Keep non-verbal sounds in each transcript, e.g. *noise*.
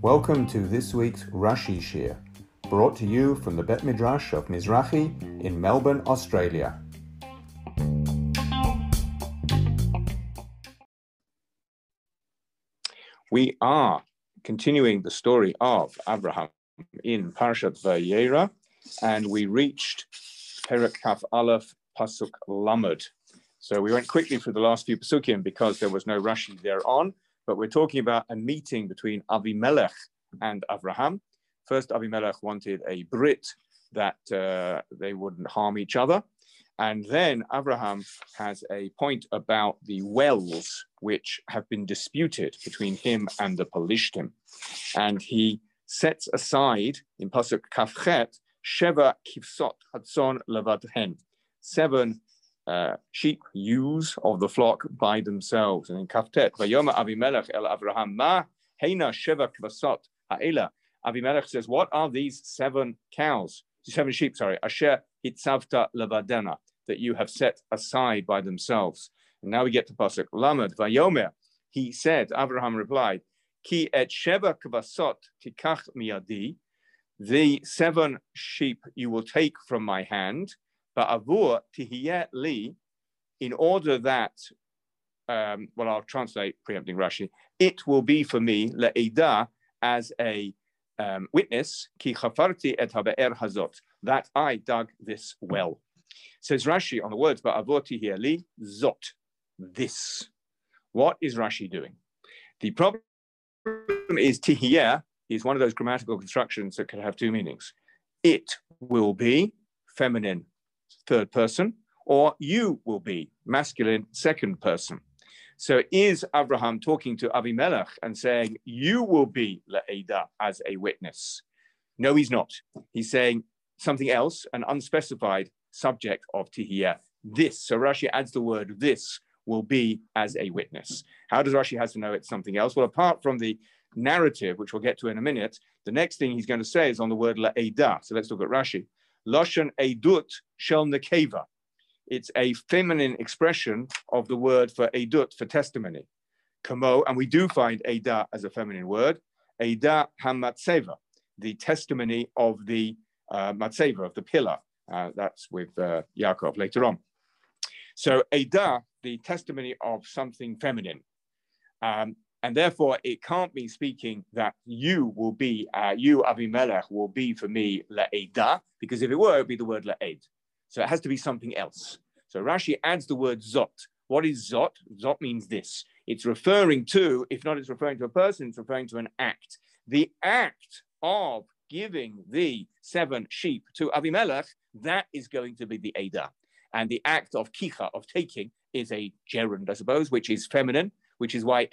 Welcome to this week's Rashi Shiur, brought to you from the Bet Midrash of Mizrahi in Melbourne, Australia. We are continuing the story of Abraham in Parashat Vayera, and we reached Perek Kaf Aleph Pasuk Lamed. So we went quickly through the last few pasukim because there was no Rashi thereon, but we're talking about a meeting between Avimelech and Abraham. First, Avimelech wanted a Brit that uh, they wouldn't harm each other. And then Abraham has a point about the wells which have been disputed between him and the Pelishtim. And he sets aside in Pasuk Kafchet, Sheva Kivsot Hadson Levadhen, seven uh, sheep ewes of the flock by themselves. And in Kaftet, Vayoma Avimelech El Avraham Ma Heina Sheva Kvasot Ha'ela. Avimelech says, What are these seven cows? Seven sheep, sorry, Asher Hitzavta Levadena, that you have set aside by themselves. And now we get to Pasuk Lamed Vayomer. He said, Abraham replied, Ki et Sheva Kvasot Tikach Miadi. The seven sheep you will take from my hand, but tihiyet li, in order that, um, well, I'll translate preempting Rashi, it will be for me, le'eda, as a um, witness, ki chafarti et habe'er hazot, that I dug this well. Says Rashi on the words, but tihiyet li, zot, this. What is Rashi doing? The problem is tihiyah is one of those grammatical constructions that can have two meanings. It will be feminine third person, or you will be masculine second person. So is Abraham talking to Avimelech and saying, you will be La'eda as a witness? No, he's not. He's saying something else, an unspecified subject of Tihiyah. This, so Rashi adds the word this will be as a witness. How does Rashi have to know it's something else? Well, apart from the narrative, which we'll get to in a minute, the next thing he's going to say is on the word la'eda. So let's look at Rashi. Lashon edut shel nekeva. It's a feminine expression of the word for edut, for testimony. Kamo, and we do find eda as a feminine word. Eda hamatseva, the testimony of the uh, matseva, of the pillar. Uh, that's with uh, Yaakov later on. So eda, the testimony of something feminine. Um, and therefore, it can't be speaking that you will be, uh, you, Avimelech, will be for me la'eda, because if it were, it would be the word la'ed. So it has to be something else. So Rashi adds the word zot. What is zot? Zot means this. It's referring to, if not it's referring to a person, it's referring to an act. The act of giving the seven sheep to Avimelech, that is going to be the Eda. And the act of kicha, of taking, is a gerund, I suppose, which is feminine, which is why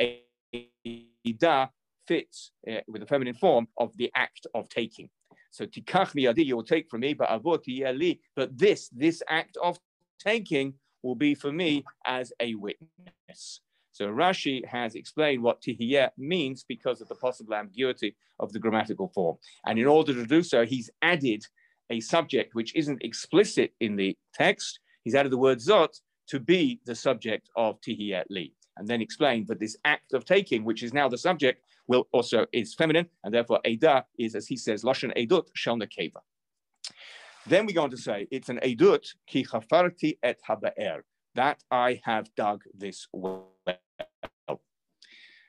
da fits uh, with the feminine form of the act of taking. So tikach miyadi, you will take from me, but avot. But this, this act of taking will be for me as a witness. So Rashi has explained what tihiyah means because of the possible ambiguity of the grammatical form. And in order to do so, he's added a subject which isn't explicit in the text. He's added the word zot to be the subject of tihiyah li and then explain that this act of taking, which is now the subject, will also is feminine, and therefore Eda is, as he says, Lashon Edut Shel Nekeva. Then we go on to say, it's an Edut ki chafarti et habe'er, that I have dug this well.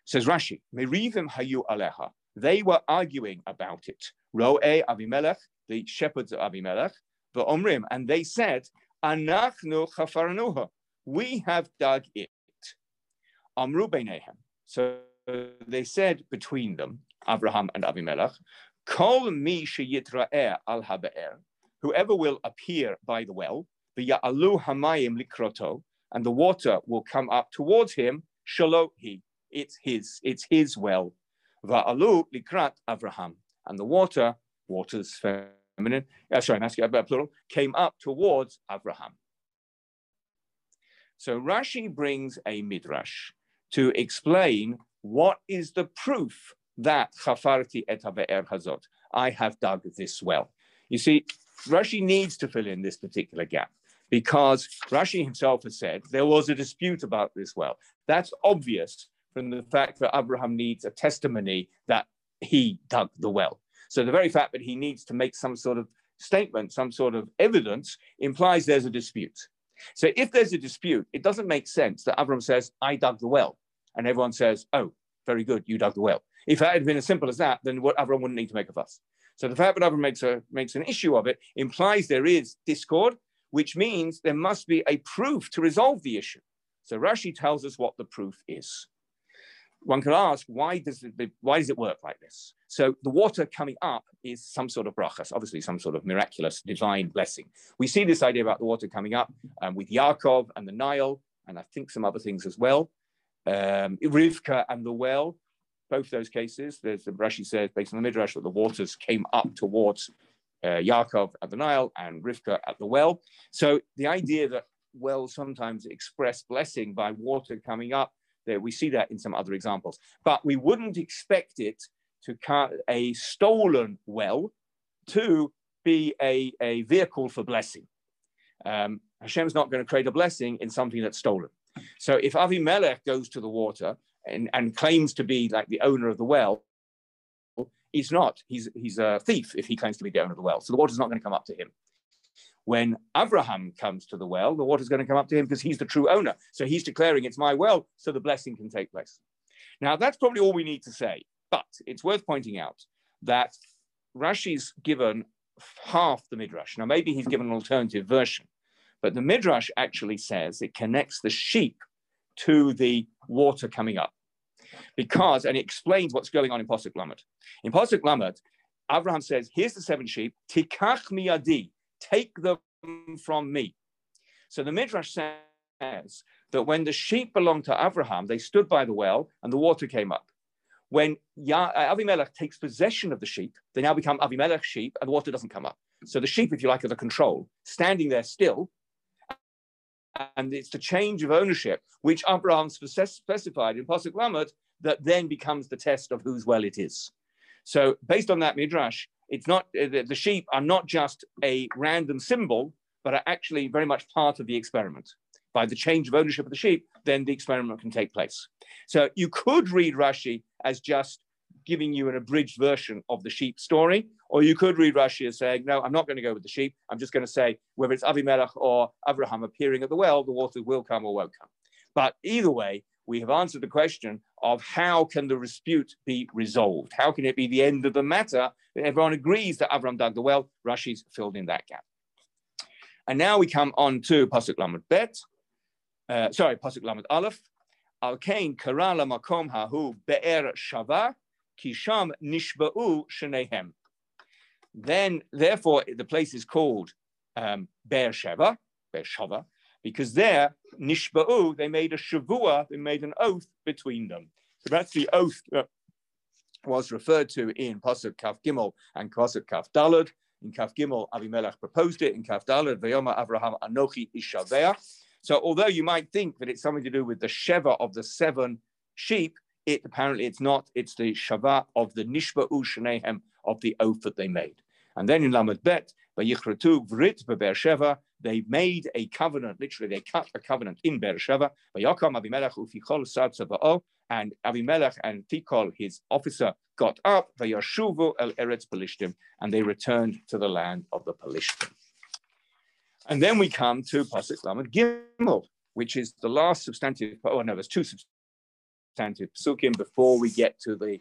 Says Rashi, Merivim hayu aleha, they were arguing about it. Roe Avimelech, the shepherds of Avimelech, the Omrim, and they said, Anachnu chafarnuha, we have dug it. Amru Beinehem. So they said between them, Abraham and Abimelech, Call me sheyitra'eh al habe'er, whoever will appear by the well, v'ya'alu hamayim likroto, and the water will come up towards him, shalohi, it's his, it's his well. Va'alu likrat Abraham, and the water, waters feminine, uh, sorry, masculine, uh, plural, came up towards Abraham. So Rashi brings a midrash to explain what is the proof that chafarti et hazot, I have dug this well. You see, Rashi needs to fill in this particular gap because Rashi himself has said there was a dispute about this well. That's obvious from the fact that Abraham needs a testimony that he dug the well. So the very fact that he needs to make some sort of statement, some sort of evidence, implies there's a dispute. So if there's a dispute, it doesn't make sense that Abraham says, I dug the well. And everyone says, oh, very good, you dug the well. If that had been as simple as that, then what Abraham wouldn't need to make a fuss. So the fact that Abraham makes, a, makes an issue of it implies there is discord, which means there must be a proof to resolve the issue. So Rashi tells us what the proof is. One could ask, why does it, why does it work like this? So the water coming up is some sort of brachas, obviously some sort of miraculous divine blessing. We see this idea about the water coming up um, with Yaakov and the Nile, and I think some other things as well. Um, Rivka and the well, both those cases, there's the Rashi says, based on the Midrash, that the waters came up towards uh, Yaakov at the Nile and Rivka at the well. So the idea that wells sometimes express blessing by water coming up, there we see that in some other examples. But we wouldn't expect it to cut a stolen well to be a, a vehicle for blessing. Um, Hashem's not going to create a blessing in something that's stolen. So if Avimelech goes to the water and, and claims to be like the owner of the well, he's not. He's, he's a thief if he claims to be the owner of the well. So the water's not going to come up to him. When Abraham comes to the well, the water's going to come up to him because he's the true owner. So he's declaring it's my well, so the blessing can take place. Now, that's probably all we need to say. But it's worth pointing out that Rashi's given half the Midrash. Now, maybe he's given an alternative version, but the Midrash actually says it connects the sheep to the water coming up. Because, and it explains what's going on in Posuk Lamed. In Posuk Lamed, Abraham says, Here's the seven sheep, tikach miyadi, take them from me. So the Midrash says that when the sheep belonged to Abraham, they stood by the well and the water came up. When uh, Avimelech takes possession of the sheep, they now become Avimelech's sheep and the water doesn't come up. So the sheep, if you like, are the control, standing there still. And it's the change of ownership, which Abraham specified in Pasuk Lamed, that then becomes the test of whose well it is. So based on that midrash, it's not uh, the, sheep are not just a random symbol, but are actually very much part of the experiment by the change of ownership of the sheep, then the experiment can take place. So you could read Rashi as just giving you an abridged version of the sheep story, or you could read Rashi as saying, no, I'm not going to go with the sheep. I'm just going to say whether it's Avimelech or Abraham appearing at the well, the water will come or won't come. But either way, we have answered the question of how can the dispute be resolved? How can it be the end of the matter? Everyone agrees that Abraham dug the well. Rashi's filled in that gap. And now we come on to Pasuk Lamed Bet, uh, sorry, Pasuk Lamed Aleph, Al Kain Karala Makom Hahu Be'er Shava Kisham Nishba'u Shenehem. Then, therefore, the place is called um, Be'er Sheva, Be'er Shava, because there, Nishba'u, they made a Shavua, they made an oath between them. So that's the oath that was referred to in Pasuk Kaf Gimel and Pasuk Kaf Dalad. In Kaf Gimel, Avimelech proposed it. In Kaf Dalad, Vayoma Avraham Anochi Ishaveh. So although you might think that it's something to do with the Sheva of the seven sheep, it apparently it's not. It's the Shava of the Nishba Ushanehem of the oath that they made. And then in Lamed Bet, Vayichratu Vrit Sheva, they made a covenant, literally they cut a covenant in Beersheba. And Avimelech and Fikol, his officer, got up, El Eretz and they returned to the land of the Pelishtim. And then we come to Pasuk Lamed Gimel, which is the last substantive, oh no, there's two substantive psukim before we get to the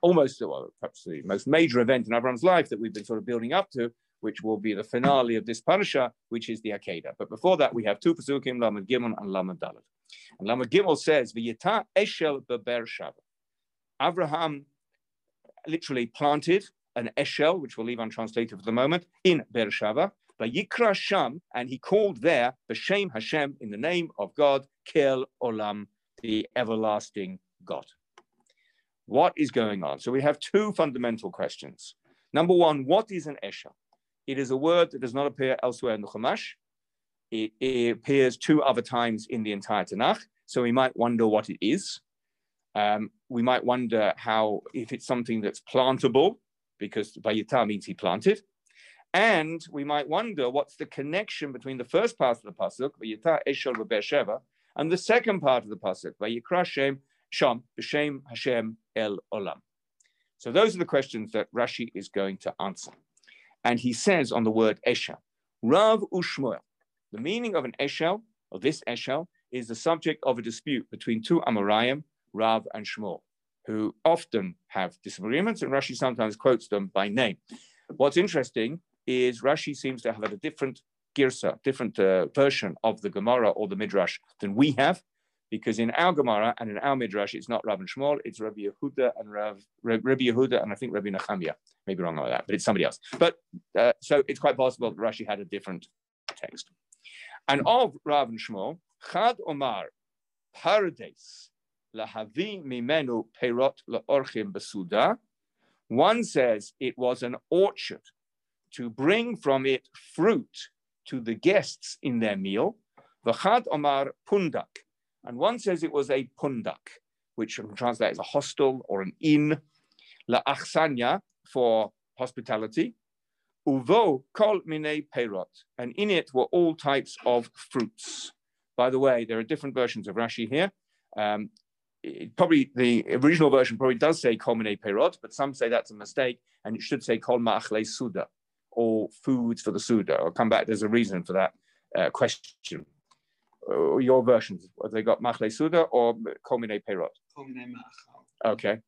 almost, well, perhaps the most major event in Abraham's life that we've been sort of building up to, which will be the finale of this parasha, which is the Akedah. But before that, we have two pasukim, Lamed Gimel and Lamed Dalet. And Lamed Gimel says, V'yita eshel beber Abraham literally planted an eshel, which we'll leave untranslated for the moment, in Beersheba, Vayikra Sham, and he called there B'Shem Hashem in the name of God, Kel Olam, the everlasting God. What is going on? So we have two fundamental questions. Number one, what is an Esha? It is a word that does not appear elsewhere in the Chumash. It, it appears two other times in the entire Tanakh. So we might wonder what it is. Um, we might wonder how, if it's something that's plantable, because Vayita means he planted, And we might wonder what's the connection between the first part of the pasuk, Vayita Eshel Sheva, and the second part of the pasuk, Vayikra Shem Sham B'Shem Hashem El Olam. So those are the questions that Rashi is going to answer. And he says on the word Eshel, Rav Ushmuel, the meaning of an Eshel, or this Eshel, is the subject of a dispute between two Amoraim, Rav and Shmuel, who often have disagreements, and Rashi sometimes quotes them by name. What's interesting is Rashi seems to have had a different girsa, different uh, version of the Gemara or the Midrash than we have, because in our Gemara and in our Midrash, it's not Rav and Shmuel, it's Rabbi Yehuda and Rav, Rabbi Yehuda and I think Rabbi Nachamia. Maybe wrong about that, but it's somebody else. But uh, so it's quite possible that Rashi had a different text. And of Rav and Shmuel, Chad Omar, Pardes, Lahavi Mimenu Perot Laorchim Basuda. One says it was an orchard to bring from it fruit to the guests in their meal. V'chad Omar Pundak. And one says it was a pundak, which can translate as a hostel or an inn. La achsanya for hospitality. Uvo kol mine perot. And in it were all types of fruits. By the way, there are different versions of Rashi here. Um, probably the original version probably does say kol mine perot, but some say that's a mistake, and it should say kol ma'achle suda or foods for the Suda? I'll come back. There's a reason for that uh, question. Uh, your versions, have they got Machle Suda or Komine Perot? Komine Machal. Okay.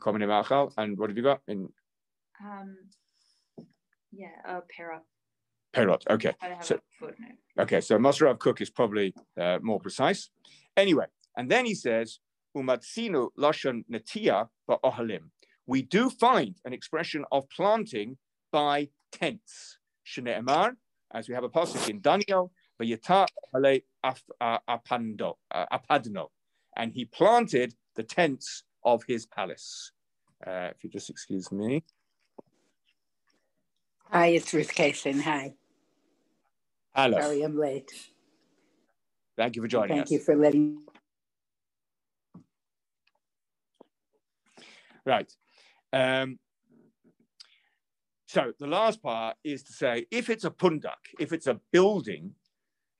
Komine Machal. And what have you got? In um, yeah, uh, Perot. Perot, okay. So, okay, so Mossad Rav Kook is probably uh, more precise. Anyway, and then he says, Umatsinu Lashon Natia Ba'ohalim. We do find an expression of planting by tents. Shne'emar, as we have a passage in Daniel, Vayata Ale Apando, Apadno, and he planted the tents of his palace. Uh, if you just excuse me. Hi, it's Ruth Kaysen. Hi. Hello. Sorry, I'm late. Thank you for joining Thank us. Thank you for letting. Me. Right. Um, so the last part is to say, if it's a pundak, if it's a building,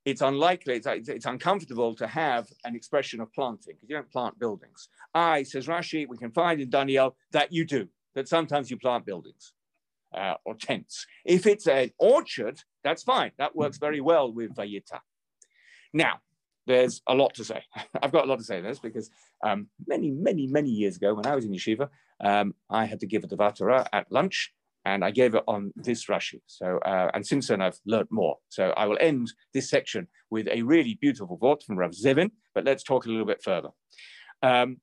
it's unlikely, it's, it's uncomfortable to have an expression of planting because you don't plant buildings. I, says Rashi, we can find in Daniel that you do, that sometimes you plant buildings uh, or tents. If it's an orchard, that's fine. That works very well with Vayita. Now, there's a lot to say. *laughs* I've got a lot to say this because um, many, many, many years ago when I was in yeshiva, um, I had to give a Dvar Torah at lunch and I gave it on this Rashi. So, uh, and since then I've learned more. So I will end this section with a really beautiful thought from Rav Zevin, but let's talk a little bit further. Um,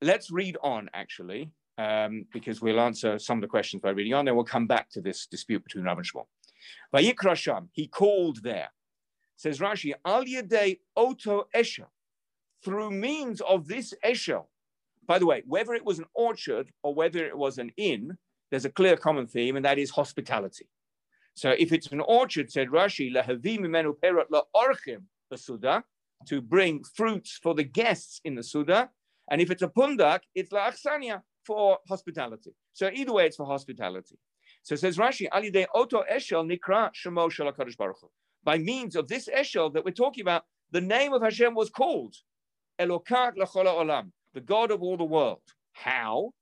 let's read on actually, um, because we'll answer some of the questions by reading on, then we'll come back to this dispute between Rav and Shmuel. Vayikrasham, he called there. Says Rashi, Al Yadei Oto Eshel, through means of this Eshel. By the way, whether it was an orchard or whether it was an inn, there's a clear common theme, and that is hospitality. So if it's an orchard, said Rashi, menu mimenu perot orchim basuda, to bring fruits for the guests in the Suda. And if it's a pundak, it's la la'achsania for hospitality. So either way, it's for hospitality. So says Rashi, alide oto eshel nikra shemo shel Baruch Hu. By means of this eshel that we're talking about, the name of Hashem was called Elokat lachola olam, the God of all the world. How?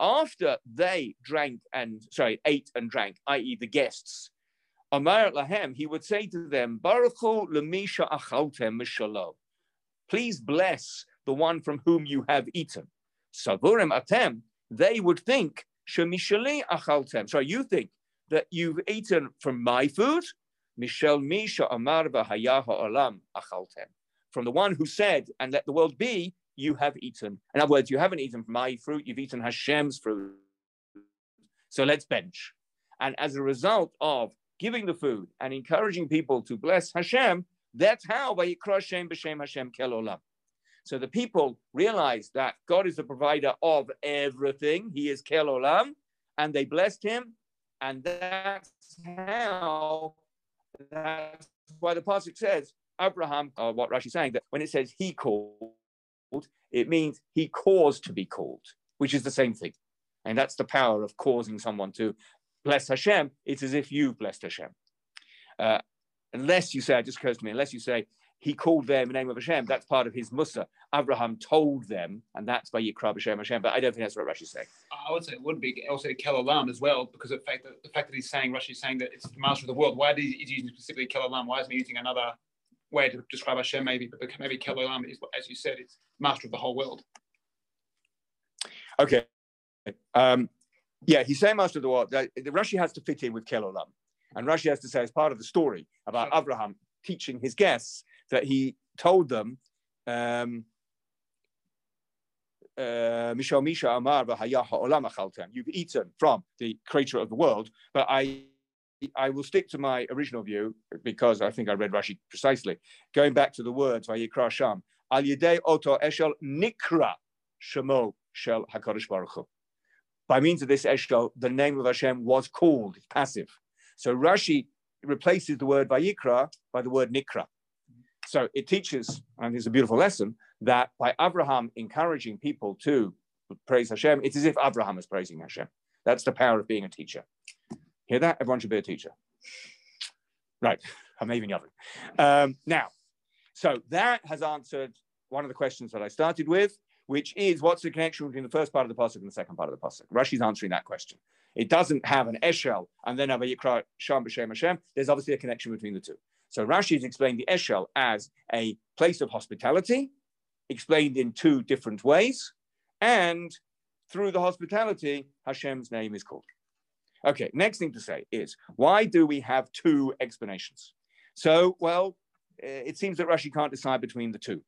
After they drank and, sorry, ate and drank, i.e. the guests, Amar Lahem, he would say to them, Baruchu lemisha achaltem mishalom. Please bless the one from whom you have eaten. Savurim atem, they would think, Shemishali achaltem. So you think that you've eaten from my food? Mishel Misha Amar V'Hayaha Olam achaltem. From the one who said, and let the world be, you have eaten. In other words, you haven't eaten my fruit, you've eaten Hashem's fruit. So let's bench. And as a result of giving the food and encouraging people to bless Hashem, that's how Vayikra b'Shem Hashem Kel Olam. So the people realized that God is the provider of everything. He is Kel Olam, and they blessed him. And that's how, that's why the Pasuk says, Abraham, or what Rashi is saying, that when it says he called, it means he caused to be called, which is the same thing. And that's the power of causing someone to bless Hashem. It's as if you've blessed Hashem. Uh, unless you say, it just occurs to me, unless you say, he called them the name of Hashem, that's part of his Musa. Abraham told them, and that's by Yikra B'Shem Hashem, but I don't think that's what Rashi's saying. I would say it would be also Kel Olam as well, because of the fact that the fact that he's saying Rashi is saying that it's the master of the world. Why is he using specifically Kel Olam? Why isn't he using another way to describe Hashem? Maybe, but maybe Kel Olam is, as you said, it's master of the whole world. Okay. Um, yeah, he's saying master of the world. The, the Rashi has to fit in with Kel Olam. And Rashi has to say, as part of the story about Abraham teaching his guests, that he told them, um, uh, Misha Amar You've eaten from the creator of the world, but I I will stick to my original view because I think I read Rashi precisely. Going back to the words Vayikra Sham, Al Yedei Oto Eshel Nikra Shemo Shel Hakadosh Baruch Hu. By means of this Eshel, the name of Hashem was called. Passive. So Rashi replaces the word Vayikra by the word Nikra. So it teaches, and it's a beautiful lesson, that by Abraham encouraging people to praise Hashem, it's as if Abraham is praising Hashem. That's the power of being a teacher. Hear that? Everyone should be a teacher. Right, I'm even yelling. Um, now, so that has answered one of the questions that I started with, which is what's the connection between the first part of the pasuk and the second part of the pasuk? Rashi's answering that question. It doesn't have an eshel and then have a yikra sham b'shem Hashem. There's obviously a connection between the two. So Rashi has explained the Eshel as a place of hospitality, explained in two different ways, and through the hospitality, Hashem's name is called. Okay, next thing to say is why do we have two explanations? So, well, eh, it seems that Rashi can't decide between the two.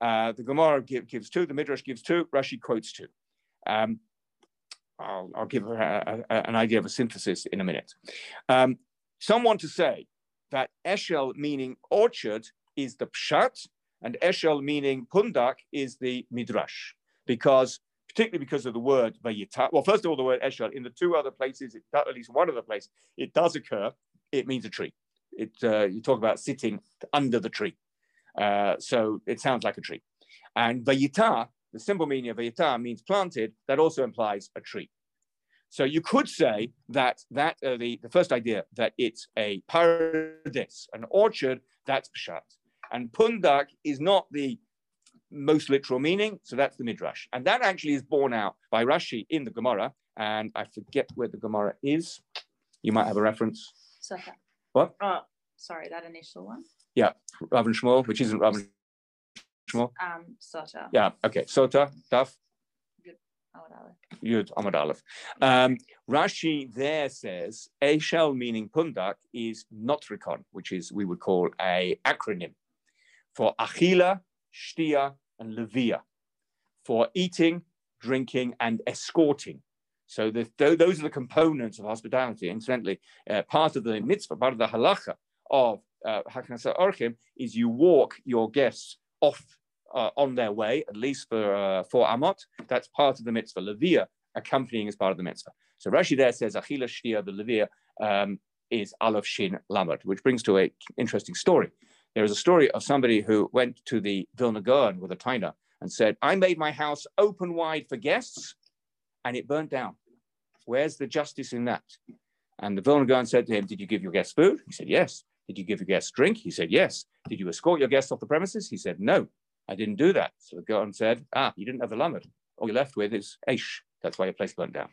Uh, the Gemara give, gives two, the Midrash gives two, Rashi quotes two. Um, I'll, I'll, give a, a, an idea of a synthesis in a minute. Um, someone to say that Eshel meaning orchard is the pshat, and Eshel meaning pundak is the midrash, because particularly because of the word. Well, first of all, the word Eshel in the two other places, it, at least one of the places, it does occur. It means a tree. It uh, you talk about sitting under the tree, uh, so it sounds like a tree. And vayita, the simple meaning of vayita means planted. That also implies a tree. So you could say that that uh, the, the first idea that it's a paradise, an orchard, that's pshat. And pundak is not the most literal meaning, so that's the midrash. And that actually is borne out by Rashi in the Gemara, and I forget where the Gemara is. You might have a reference. Sota. What? Oh, sorry, that initial one. Yeah, Rav and Shmuel, which isn't Rav and Shmuel. Um, Sota. Yeah, okay. Sota, Daf. Yud Amad Aleph. Um, Rashi there says Eshel meaning pundak is not notarikon, which is we would call a acronym for achila, shtia, and levia, for eating, drinking, and escorting. So the, those are the components of hospitality. Incidentally, uh, part of the mitzvah, part of the halacha of uh, Haknasa Orchim is you walk your guests off uh, on their way, at least four uh, for Amot. That's part of the mitzvah. Levia accompanying as part of the mitzvah. So Rashi there says Achila Shtia, the Levia um, is Aleph Shin Lamed, which brings to a interesting story. There is a story of somebody who went to the Vilna Gaon with a taina and said, I made my house open wide for guests and it burnt down. Where's the justice in that? And the Vilna Gaon said to him, Did you give your guests food? He said, Yes. Did you give your guests drink? He said, Yes. Did you escort your guests off the premises? He said, No. I didn't do that. So the Gaon said, ah, you didn't have the lamed. All you're left with is Aish. That's why your place burnt down.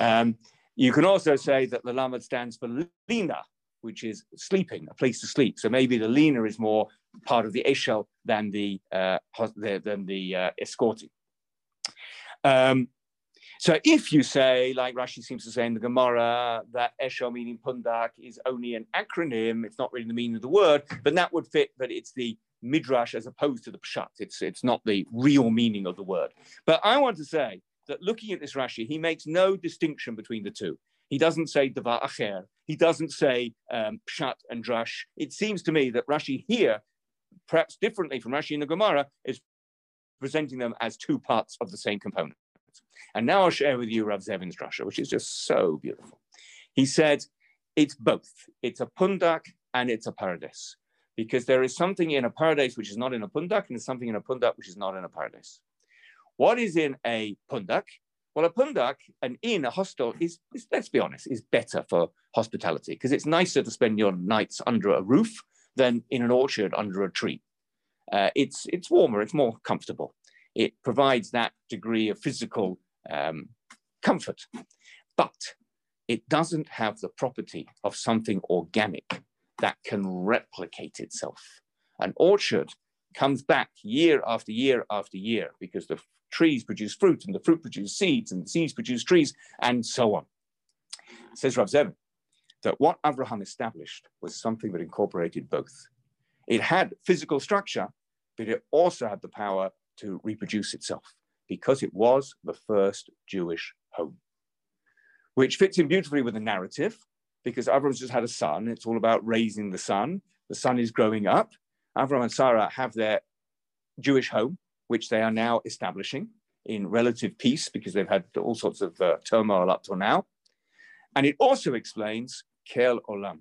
Um, you can also say that the lamed stands for lina, which is sleeping, a place to sleep. So maybe the lina is more part of the eshel than the, uh, than the uh, escorting. Um, so if you say, like Rashi seems to say in the Gemara, that Eshel meaning pundak is only an acronym, it's not really the meaning of the word, but that would fit that it's the midrash as opposed to the pshat. It's, it's not the real meaning of the word. But I want to say that looking at this Rashi, he makes no distinction between the two. He doesn't say davar acher. He doesn't say um, pshat and drash. It seems to me that Rashi here, perhaps differently from Rashi in the Gemara, is presenting them as two parts of the same component. And now I'll share with you Rav Zevin's drasha, which is just so beautiful. He said, it's both. It's a pundak and it's a paradise because there is something in a paradise which is not in a pundak, and there's something in a pundak which is not in a paradise. What is in a pundak? Well, a pundak, an inn, a hostel, is, is let's be honest, is better for hospitality because it's nicer to spend your nights under a roof than in an orchard under a tree. Uh, it's it's warmer, it's more comfortable. It provides that degree of physical um, comfort, but it doesn't have the property of something organic that can replicate itself. An orchard comes back year after year after year because the trees produce fruit and the fruit produces seeds and the seeds produce trees and so on. Says Rav Zevin that what Abraham established was something that incorporated both. It had physical structure, but it also had the power to reproduce itself because it was the first Jewish home, which fits in beautifully with the narrative because Abraham's just had a son. It's all about raising the son. The son is growing up. Abraham and Sarah have their Jewish home, which they are now establishing in relative peace because they've had all sorts of uh, turmoil up till now. And it also explains Kel Olam,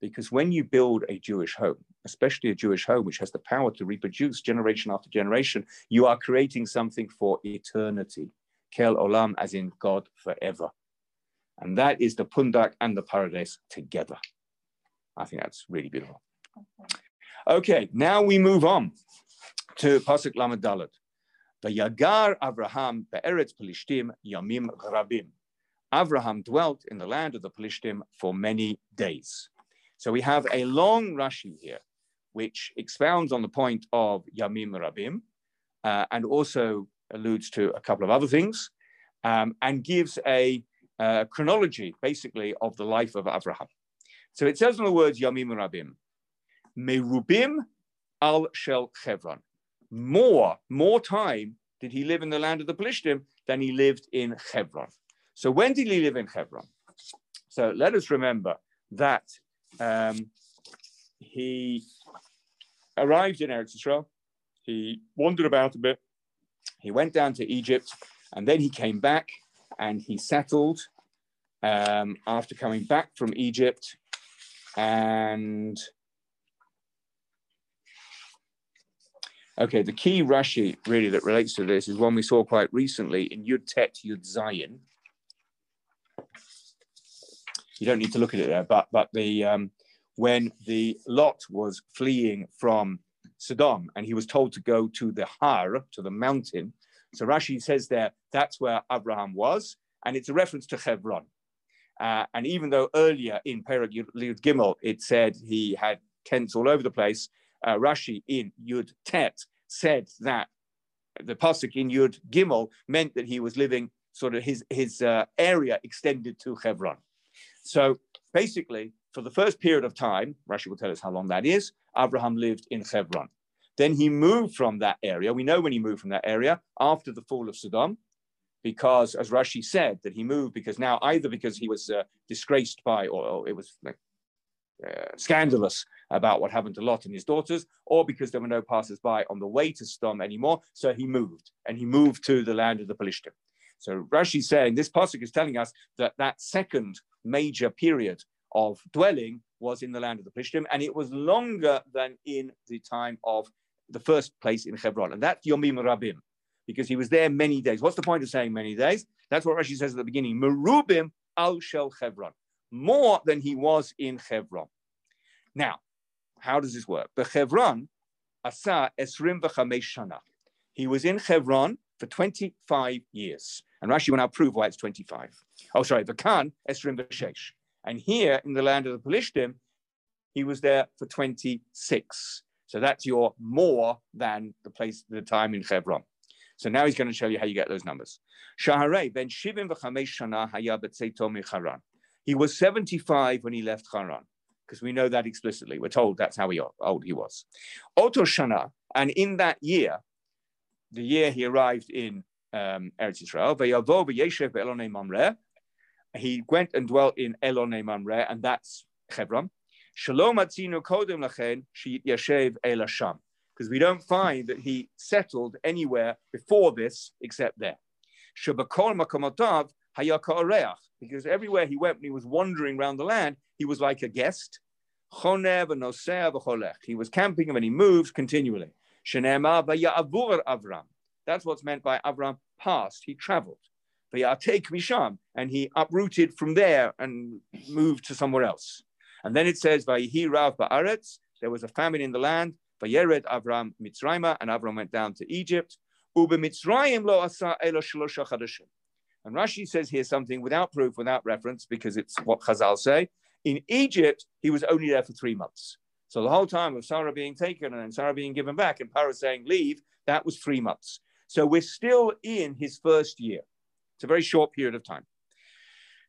because when you build a Jewish home, especially a Jewish home which has the power to reproduce generation after generation, you are creating something for eternity. Kel Olam, as in God forever. And that is the Pundak and the Paradise together. I think that's really beautiful. Okay, now we move on to Pasuk Lamed Dalet. Yagar Avraham be'eretz Pelishtim yamim rabim. Avraham dwelt in the land of the Pelishtim for many days. So we have a long Rashi here, which expounds on the point of Yamim Rabim, uh, and also alludes to a couple of other things, um, and gives a uh, chronology, basically, of the life of Avraham. So it says in the words Yamim Rabim, Merubim al Shel Chevron. More, more time did he live in the land of the Pelishtim than he lived in Hebron. So when did he live in Hebron? So let us remember that um, he arrived in Eretz Israel. He wandered about a bit. He went down to Egypt, and then he came back and he settled um, after coming back from Egypt. And okay, the key Rashi really that relates to this is one we saw quite recently in Yud Tet Yud Zayin. You don't need to look at it there, but but the um, when the Lot was fleeing from Sodom and he was told to go to the Har, to the mountain. So Rashi says there that's where Abraham was, and it's a reference to Hebron. Uh, and even though earlier in Perek Yud Gimel it said he had tents all over the place, uh, Rashi in Yud Tet said that the pasuk in Yud Gimel meant that he was living sort of his his uh, area extended to Hebron. So basically, for the first period of time, Rashi will tell us how long that is. Abraham lived in Hebron. Then he moved from that area. We know when he moved from that area after the fall of Sodom, because as Rashi said, that he moved because now either because he was uh, disgraced by, or, or, it was like, uh, scandalous about what happened to Lot and his daughters, or because there were no passers-by on the way to Sodom anymore. So he moved, and he moved to the land of the Pelishtim. So Rashi saying this pasuk is telling us that that second major period of dwelling was in the land of the Pelishtim, and it was longer than in the time of the first place in Hebron, and that's Yomim Rabim because he was there many days. What's the point of saying many days? That's what Rashi says at the beginning. Merubim al shel Hebron, more than he was in Hebron. Now, how does this work? Hebron, asa esrim shana. He was in Hebron for 25 years. And Rashi will now prove why it's 25. Oh, sorry, Khan, Esrim v'shesh. And here in the land of the Pelishtim, he was there for 26. So that's your more than the place, the time in Hebron. So now he's going to show you how you get those numbers. Shaharei ben shivim v'chamesh shana haya Haran. He was 75 when he left Haran, because we know that explicitly. We're told that's how old he was. Oto shana, and in that year, the year he arrived in um, Eretz Israel, he went and dwelt in Elone Mamre, and that's Hebron. Shalom kodem lachen yashev el Hasham because we don't find that he settled anywhere before this except there. Because everywhere he went when he was wandering around the land, he was like a guest. He was camping and he moved continually. Avram. That's what's meant by Avram passed. He traveled. take Misham, and he uprooted from there and moved to somewhere else. And then it says, Ba'aretz, there was a famine in the land. Vayered Avram and Avram went down to Egypt. Ube Mitzrayim lo elo chadashim. And Rashi says here something without proof, without reference, because it's what Chazal say. In Egypt, he was only there for three months. So the whole time of Sarah being taken and then Sarah being given back and Paro saying leave, that was three months. So we're still in his first year. It's a very short period of time.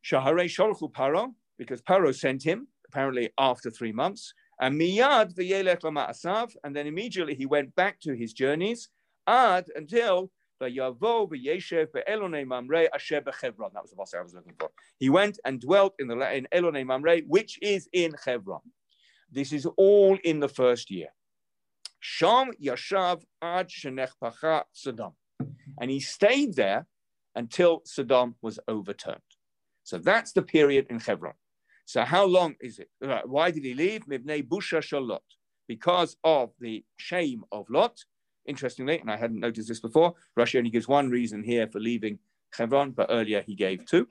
Shahare Sholchu Paro, because Paro sent him, apparently after three months, and Miyad v'yelech asav, and then immediately he went back to his journeys, ad until That was the boss I was looking for. He went and dwelt in the in Mamre, which is in Chevron. This is all in the first year. Sham Yashav Ad Shenech Pacha Sodom. And he stayed there until Sodom was overturned. So that's the period in Hebron. So how long is it? Why did he leave? Mibnei Busha Shalot. Because of the shame of Lot. Interestingly, and I hadn't noticed this before, Rashi only gives one reason here for leaving Hebron, but earlier he gave two.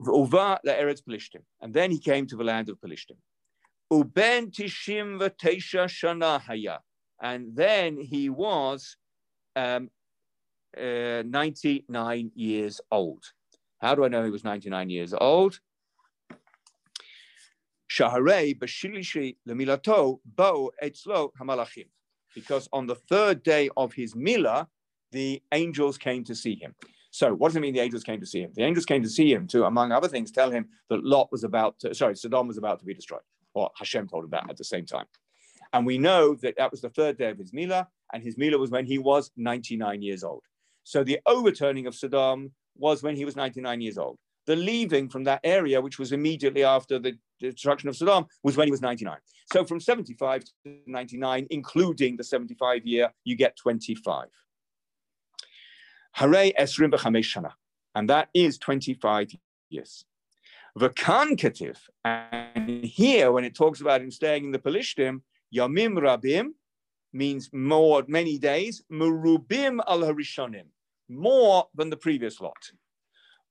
And then he came to the land of Pelishtim. Tishim. And then he was um, uh, 99 years old. How do I know he was 99 years old? Shaharei b'shilishi lemilato bo etzlo hamalachim. Because on the third day of his milah, the angels came to see him. So what does it mean the angels came to see him? The angels came to see him to, among other things, tell him that Lot was about to, sorry, Sodom was about to be destroyed or Hashem told him that at the same time. And we know that that was the third day of his Milah, and his Milah was when he was 99 years old. So the overturning of Sodom was when he was 99 years old. The leaving from that area, which was immediately after the destruction of Sodom, was when he was 99. So from 75 to 99, including the 75 year, you get 25. Hare Esrim Shana. And that is 25 years. V'kan ketiv, and here when it talks about him staying in the Pelishtim, Yamim Rabim means more, many days, Merubim al Harishonim, more than the previous lot.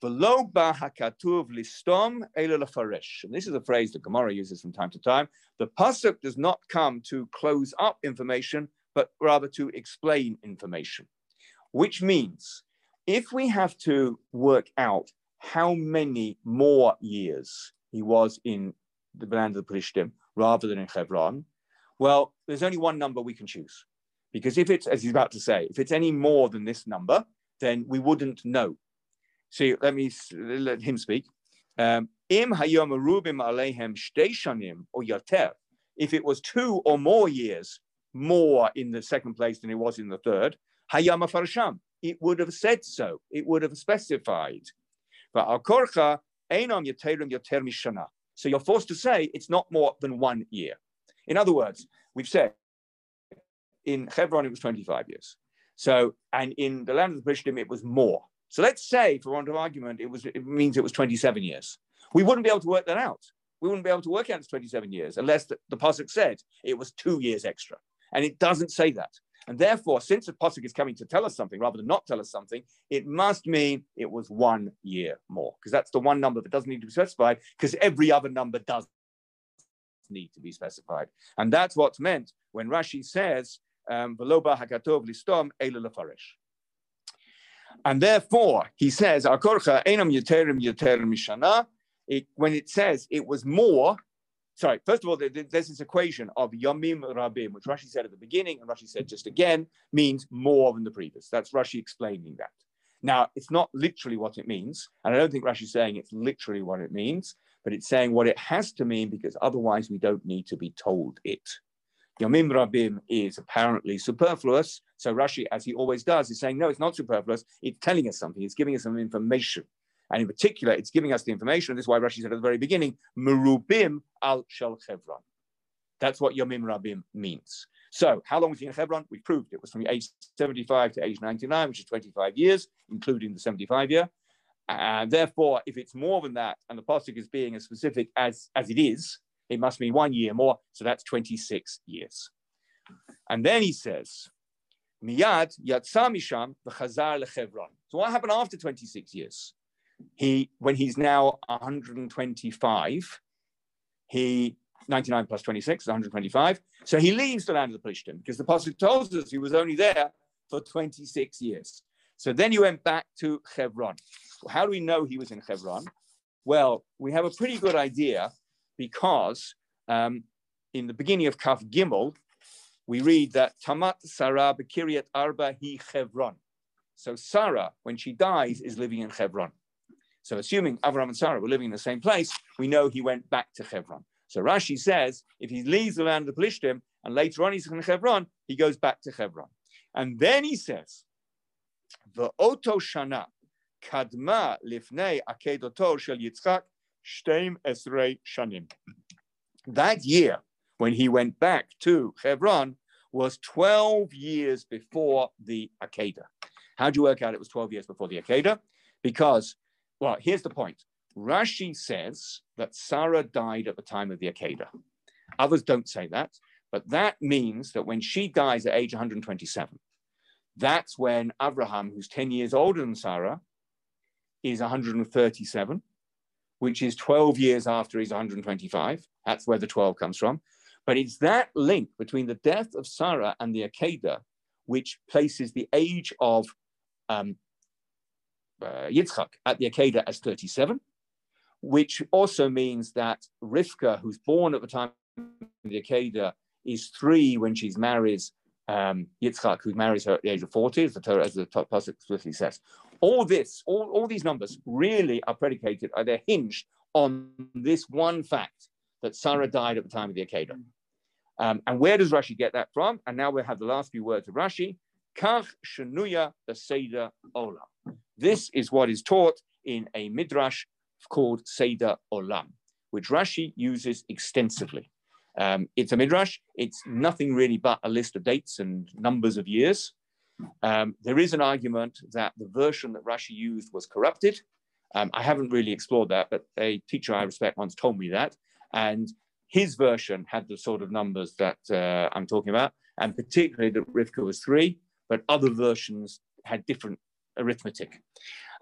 Listom. And this is a phrase that Gemara uses from time to time. The pasuk does not come to close up information, but rather to explain information, which means if we have to work out how many more years he was in the land of the Plishtim rather than in Hebron, well, there's only one number we can choose. Because if it's, as he's about to say, if it's any more than this number, then we wouldn't know. See, let me let him speak. Um. If it was two or more years more in the second place than it was in the third. It would have said so. It would have specified. but So you're forced to say it's not more than one year. In other words, we've said in Hebron it was 25 years. So, and in the land of the Plishtim it was more. So let's say, for want of argument, it was it means it was 27 years. We wouldn't be able to work that out. We wouldn't be able to work out it's 27 years unless the, the pasuk said it was two years extra, and it doesn't say that. And therefore, since the Pasuk is coming to tell us something rather than not tell us something, it must mean it was one year more, because that's the one number that doesn't need to be specified, because every other number does need to be specified. And that's what's meant when Rashi says, um. And therefore, he says. When it says it was more, sorry, first of all, there's this equation of Yamim Rabim, which Rashi said at the beginning, and Rashi said just again, means more than the previous. That's Rashi explaining that. Now, it's not literally what it means, and I don't think Rashi's saying it's literally what it means, but it's saying what it has to mean because otherwise we don't need to be told it. Yamim Rabim is apparently superfluous. So Rashi, as he always does, is saying, no, it's not superfluous. It's telling us something. It's giving us some information. And in particular, it's giving us the information. This is why Rashi said at the very beginning, Merubim al Shel Chevron. That's what Yomim Rabim means. So, how long was he in Hebron? We proved it was from age 75 to age 99, which is 25 years, including the 75 year. And therefore, if it's more than that, and the pasuk is being as specific as, as it is, it must mean one year more. So that's 26 years. And then he says, Miyad yatsa misham v'chazar lechevron. So what happened after 26 years? He, when he's now 125, he 99 plus 26 is 125. So he leaves the land of the Plishtim because the pasuk tells us he was only there for 26 years. So then he went back to Hebron. How do we know he was in Hebron? Well, we have a pretty good idea because um, in the beginning of Kaf Gimel, we read that Tamat Sarah Bekiryat Arba hi Chevron. So Sarah, when she dies, is living in Hebron. So assuming Avram and Sarah were living in the same place, we know he went back to Hebron. So Rashi says if he leaves the land of the Plishtim and later on he's in Hebron, he goes back to Hebron. And then he says, the Oto Shana Kadma Lifnei Akedoto Shel Yitzchak Shteim Esrei Shanim. That year, when he went back to Hebron, was 12 years before the Akedah. How do you work out it was 12 years before the Akedah? Because, well, here's the point. Rashi says that Sarah died at the time of the Akedah. Others don't say that, but that means that when she dies at age 127, that's when Abraham, who's 10 years older than Sarah, is 137, which is 12 years after he's 125. That's where the 12 comes from. But it's that link between the death of Sarah and the Akedah, which places the age of um, uh, Yitzchak at the Akedah as 37, which also means that Rivka, who's born at the time of the Akedah, is three when she's marries um, Yitzchak, who marries her at the age of 40, as the Torah, as the Pasuk explicitly says. All this, all, all these numbers really are predicated, are they're hinged on this one fact that Sarah died at the time of the Akedah. Um, and where does Rashi get that from? And now we have the last few words of Rashi. Kach shenuya Seder olam. This is what is taught in a midrash called Seder olam, which Rashi uses extensively. Um, it's a midrash. It's nothing really but a list of dates and numbers of years. Um, there is an argument that the version that Rashi used was corrupted. Um, I haven't really explored that, but a teacher I respect once told me that. And his version had the sort of numbers that uh, I'm talking about, and particularly that Rivka was three, but other versions had different arithmetic.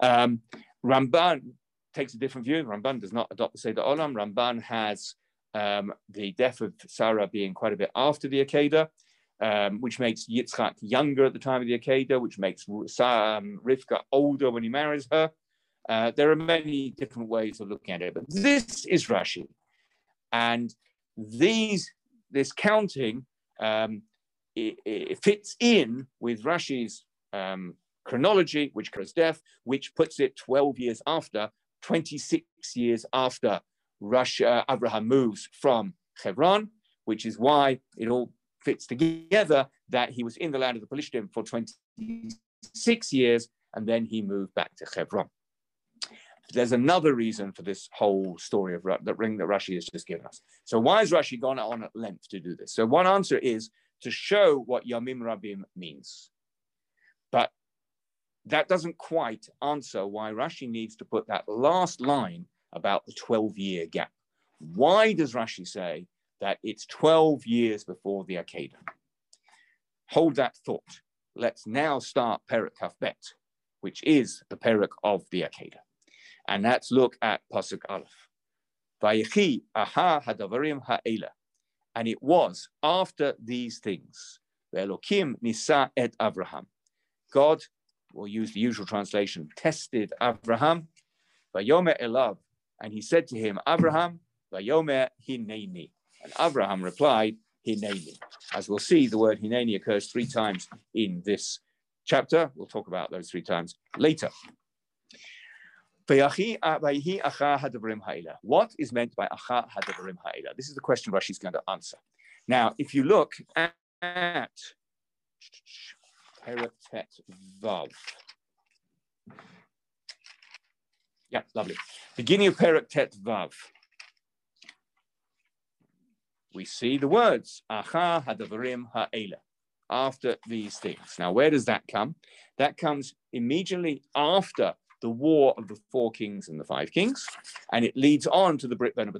Um, Ramban takes a different view. Ramban does not adopt the Seder Olam. Ramban has um, the death of Sarah being quite a bit after the Akedah, um, which makes Yitzchak younger at the time of the Akedah, which makes um, Rivka older when he marries her. Uh, there are many different ways of looking at it, but this is Rashi. And these, this counting, um, it, it, fits in with Rashi's um, chronology, which covers death, which puts it 12 years after, 26 years after Russia, Abraham moves from Hebron, which is why it all fits together that he was in the land of the Palestinian for 26 years and then he moved back to Hebron. There's another reason for this whole story of the ring that Rashi has just given us. So why has Rashi gone on at length to do this? So one answer is to show what Yamim Rabim means. But that doesn't quite answer why Rashi needs to put that last line about the 12 year gap. Why does Rashi say that it's 12 years before the Akedah? Hold that thought. Let's now start Perek Kafbet, which is the Perek of the Akedah. And let's look at Pasuk Aleph. Vayechi aha hadavarim ha'ela. And it was after these things, Elokim nisa et Avraham. God, we'll use the usual translation, tested Avraham. Vayomer elav and he said to him, Abraham, Vayomer Hineni. And Abraham replied, Hineni. As we'll see, the word Hineni occurs three times in this chapter. We'll talk about those three times later. Uh, what is meant by Acha Hadabrim Ha'ila? This is the question Rashi's going to answer. Now, if you look at Perek Tet Vav, yeah, lovely. Beginning of Perek Tet Vav. We see the words, Acha hadavarim ha'ela, after these things. Now, where does that come? That comes immediately after the war of the four kings and the five kings, and it leads on to the Brit Ben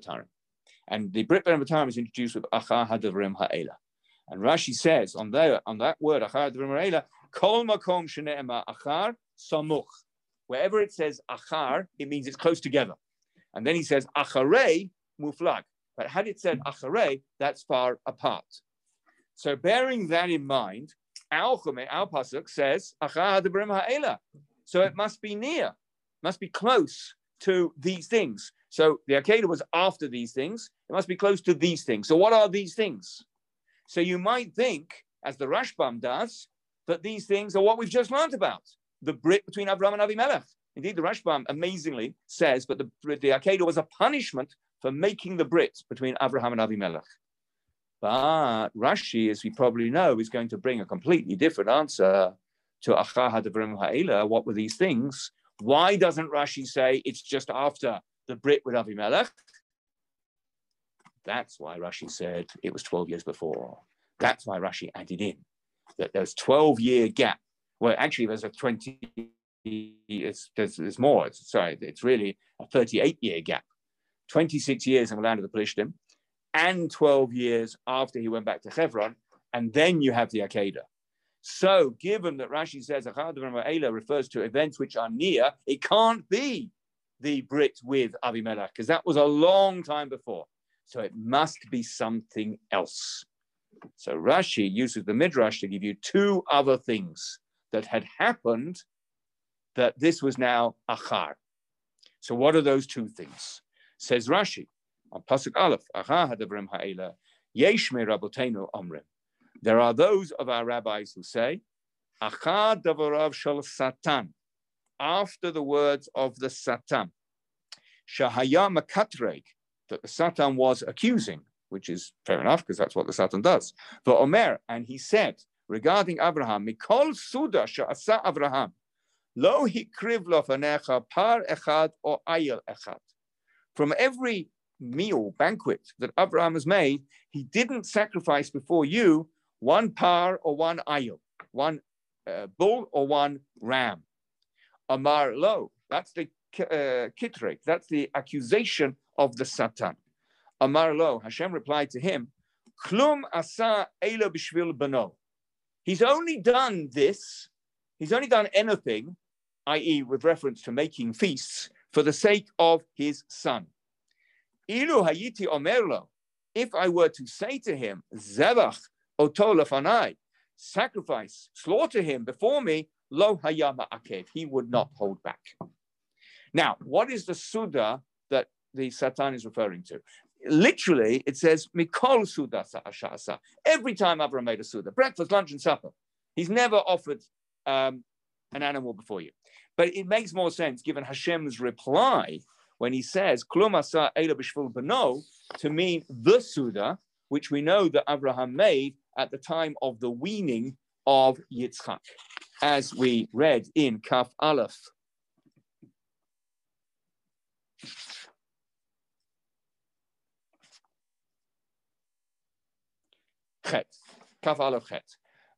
And the Brit Ben is introduced with Acha hadavarim ha'ela. And Rashi says on there on that word achar d'vrim kol makom shene'ema achar samuch. Wherever it says achar, it means it's close together. And then he says acharei muflag. But had it said acharei, that's far apart. So bearing that in mind, our our pasuk says achar ha'ela. So it must be near, must be close to these things. So the Akedah was after these things. It must be close to these things. So what are these things? So you might think, as the Rashbam does, that these things are what we've just learned about the Brit between Abraham and Avimelech. Indeed, the Rashbam amazingly says, but the, the Akedah was a punishment for making the Brit between Abraham and Avimelech. But Rashi, as we probably know, is going to bring a completely different answer to Achah Hadavrim Ha'ela. What were these things? Why doesn't Rashi say it's just after the Brit with Avimelech? That's why Rashi said it was 12 years before. That's why Rashi added in that there's 12 year gap. Well, actually, there's a 20, it's, there's, there's more. It's, sorry, it's really a 38 year gap. 26 years in the land of the Pelishtim and 12 years after he went back to Hebron. And then you have the Akedah. So, given that Rashi says Ela refers to events which are near, it can't be the Brit with Avimelech because that was a long time before. So it must be something else. So Rashi uses the Midrash to give you two other things that had happened that this was now Achar. So what are those two things? Says Rashi on Pasuk Aleph, Achar hadavrim ha'ela, yeshme rabotenu omrim. There are those of our rabbis who say, Achar davarav shal satan, after the words of the Satan. Shahaya makatreg, that the Satan was accusing, which is fair enough because that's what the Satan does. For Omer, and he said regarding Abraham, Mikol Suda Sha'asa Abraham, Lo hikriv lo fanecha par echad or ayel echad. From every meal, banquet that Abraham has made, he didn't sacrifice before you one par or one ayel, one uh, bull or one ram. Amar lo, that's the uh, kitrek, that's the accusation of the Satan. Amar lo, Hashem replied to him, Klum asa ela bishvil bano. He's only done this, he's only done anything, i.e., with reference to making feasts, for the sake of his son. Ilu hayiti omerlo, if I were to say to him, Zevach otolafanai, sacrifice, slaughter him before me, lo hayama akev, he would not hold back. Now, what is the Suda that the Satan is referring to. Literally, it says Mikol Sudasa Ashasa. Every time Abraham made a Suda, breakfast, lunch, and supper, he's never offered um, an animal before you. But it makes more sense given Hashem's reply when he says Klumasa Ela Bishvul Bano to mean the Suda, which we know that Abraham made at the time of the weaning of Yitzchak, as we read in Kaf Aleph. Chet. Kaf Aleph Chet.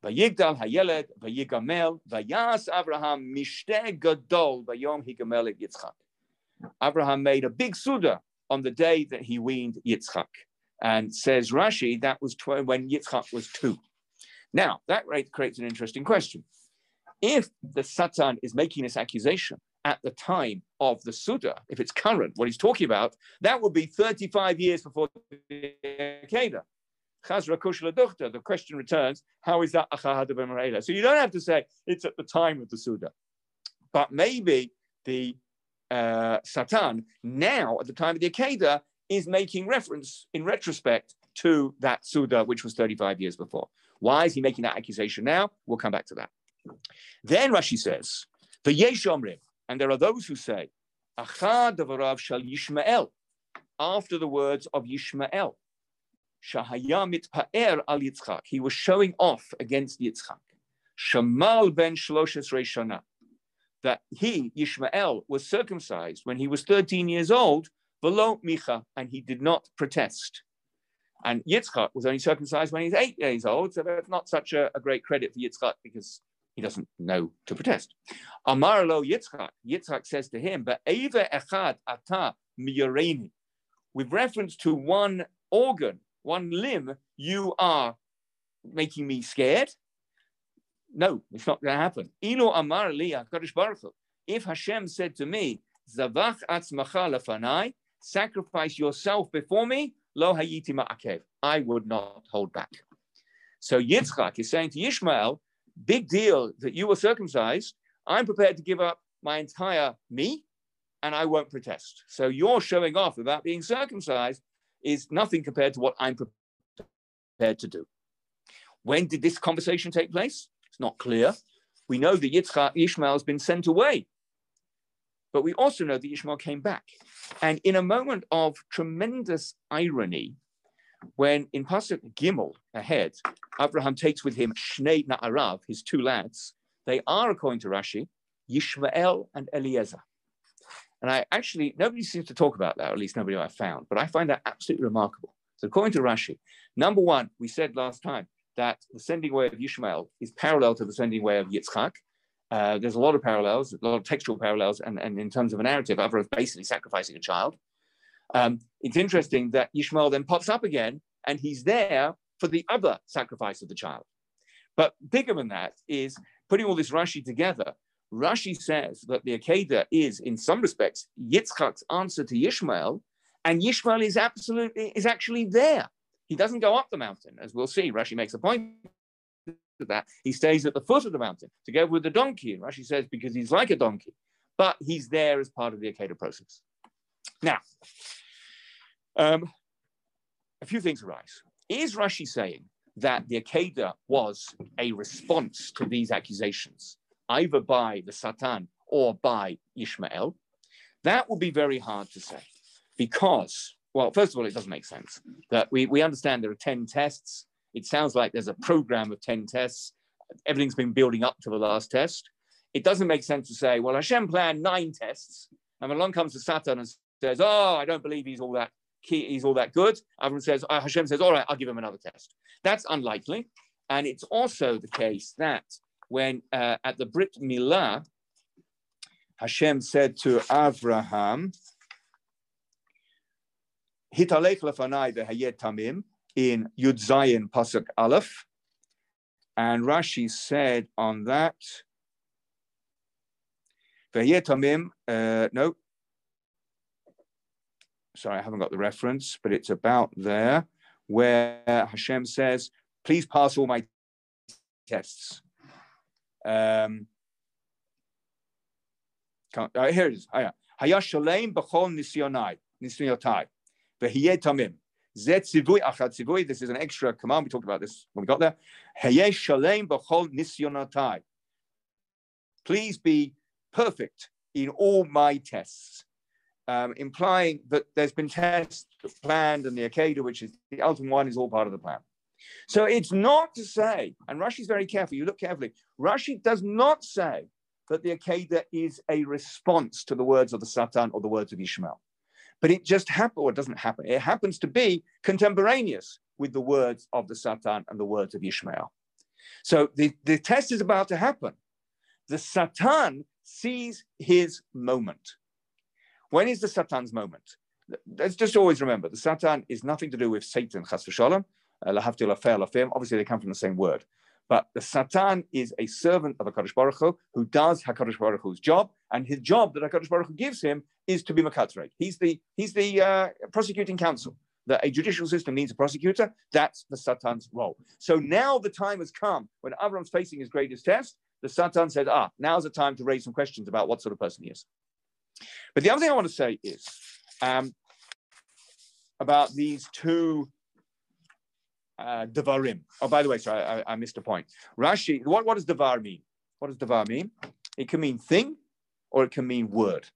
Vayigdal hayeled, vayigamel, vayas Abraham mishteh gadol, vayom higamel et Yitzchak. Abraham made a big suda on the day that he weaned Yitzchak. And says Rashi, that was tw- when Yitzchak was two. Now, that creates an interesting question. If the Satan is making this accusation at the time of the Suda, if it's current, what he's talking about, that would be 35 years before the Akedah. The question returns, how is that Achahad So you don't have to say it's at the time of the Suda. But maybe the uh, Satan now, at the time of the Akedah, is making reference in retrospect to that Suda, which was 35 years before. Why is he making that accusation now? We'll come back to that. Then Rashi says, the Yeshomrim, and there are those who say, Achad Davarav Shal Yishmael, after the words of Yishmael. Shahaya mitpa'er al Yitzchak. He was showing off against Yitzchak. Shamal ben Shloshes Reshana. That he, Yishmael, was circumcised when he was 13 years old, below Micha, and he did not protest. And Yitzchak was only circumcised when he's eight years old, so that's not such a, a great credit for Yitzchak because he doesn't know to protest. Amar lo Yitzchak. Yitzchak says to him, "But eva echad ata miyareni." With reference to one organ one limb, you are making me scared? No, it's not going to happen. Ilo Amar Baruch Hu. If Hashem said to me, Zavach atzmacha lefanai, sacrifice yourself before me, lo hayiti ma'akev. I would not hold back. So Yitzchak is saying to Ishmael, big deal that you were circumcised. I'm prepared to give up my entire me and I won't protest. So you're showing off about being circumcised is nothing compared to what I'm prepared to do. When did this conversation take place? It's not clear. We know that Yitzchak, Ishmael has been sent away. But we also know that Ishmael came back. And in a moment of tremendous irony, when in Pasuk Gimel ahead, Abraham takes with him Shnei Na'arav, his two lads, they are, according to Rashi, Yishmael and Eliezer. And I actually, nobody seems to talk about that, at least nobody I found, but I find that absolutely remarkable. So according to Rashi, number one, we said last time that the sending way of Yishmael is parallel to the sending way of Yitzchak. Uh, there's a lot of parallels, a lot of textual parallels, and, and in terms of a narrative, Avraham basically sacrificing a child. Um, it's interesting that Yishmael then pops up again, and he's there for the other sacrifice of the child. But bigger than that is putting all this Rashi together. Rashi says that the Akedah is, in some respects, Yitzchak's answer to Yishmael, and Yishmael is absolutely is actually there. He doesn't go up the mountain, as we'll see. Rashi makes a point of that. He stays at the foot of the mountain together with the donkey. And Rashi says because he's like a donkey, but he's there as part of the Akedah process. Now, um, a few things arise. Is Rashi saying that the Akedah was a response to these accusations, either by the Satan or by Ishmael? That would be very hard to say because well, first of all, it doesn't make sense that we, we understand there are 10 tests. It sounds like there's a program of 10 tests. Everything's been building up to the last test. It doesn't make sense to say, well, Hashem planned nine tests. And along comes the Satan and says, oh, I don't believe he's all that key, he's all that good. Everyone says, uh, Hashem says, all right, I'll give him another test. That's unlikely. And it's also the case that when uh, at the Brit Milah, Hashem said to Abraham, Hitalech lefanai behayet tamim in Yud Zayin Pasuk Aleph. And Rashi said on that, Vehayet tamim, uh, no, sorry, I haven't got the reference, but it's about there where Hashem says, please pass all my tests. Um, uh, here it is. Hayash shalem b'chol nisyonai, nisyotai. V'hiyeh tamim. Zet tzivui tzivui. This is an extra command. We talked about this when we got there. Hayesh shalem b'chol nisyonatai. Please be perfect in all my tests. Um, implying that there's been tests planned and the Akedah, which is the ultimate one, is all part of the plan. So it's not to say, and Rashi's very careful, you look carefully, Rashi does not say that the Akedah is a response to the words of the Satan or the words of Ishmael. But it just happened, or it doesn't happen, it happens to be contemporaneous with the words of the Satan and the words of Ishmael. So the, the test is about to happen. The Satan sees his moment. When is the Satan's moment? Let's just always remember the Satan is nothing to do with Satan, chas v'shalom, uh, obviously they come from the same word. But the Satan is a servant of HaKadosh Baruch Hu who does HaKadosh Baruch Hu's job, and his job that HaKadosh Baruch Hu gives him is to be Makatzrei. He's the, he's the uh, prosecuting counsel. That a judicial system needs a prosecutor, that's the Satan's role. So now the time has come when Avram's facing his greatest test. The Satan said, ah, now's the time to raise some questions about what sort of person he is. But the other thing I want to say is um, about these two uh, Devarim. Oh, by the way, sorry, I, I, missed a point. Rashi, what, what does Devar mean? What does Devar mean? It can mean thing or it can mean word.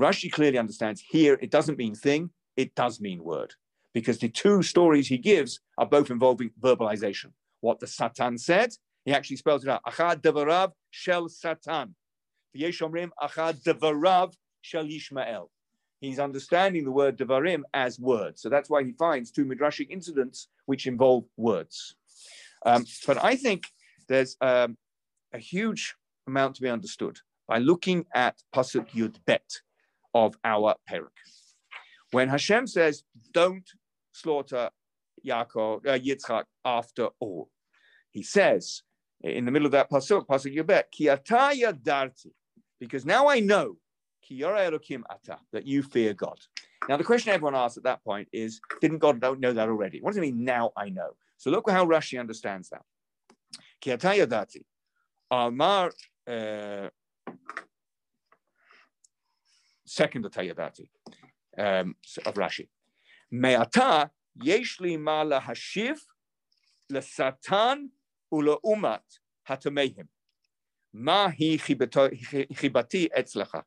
Rashi clearly understands here it doesn't mean thing, it does mean word. Because the two stories he gives are both involving verbalization. What the Satan said, he actually spells it out. Achad Devarav Shel Satan. V'yeshomrim Achad Devarav Shel Yishmael he's understanding the word devarim as words. So that's why he finds two midrashic incidents which involve words. Um, but I think there's um, a huge amount to be understood by looking at pasuk yud bet of our perek. When Hashem says, "Don't slaughter Yaakov, uh, Yitzchak after all," He says in the middle of that pasuk, pasuk yud bet, Ki ata yadarti, because now I know, Ata, that you fear God. Now the question everyone asks at that point is, didn't God know that already? What does it mean, now I know? So look how Rashi understands that. Ki ata yadarti, Amar, uh, second atayadati um, of Rashi. Me'ata yesh li ma lahashiv lesatan ulaumat hatamehim. Ma hi chibati etzlacha.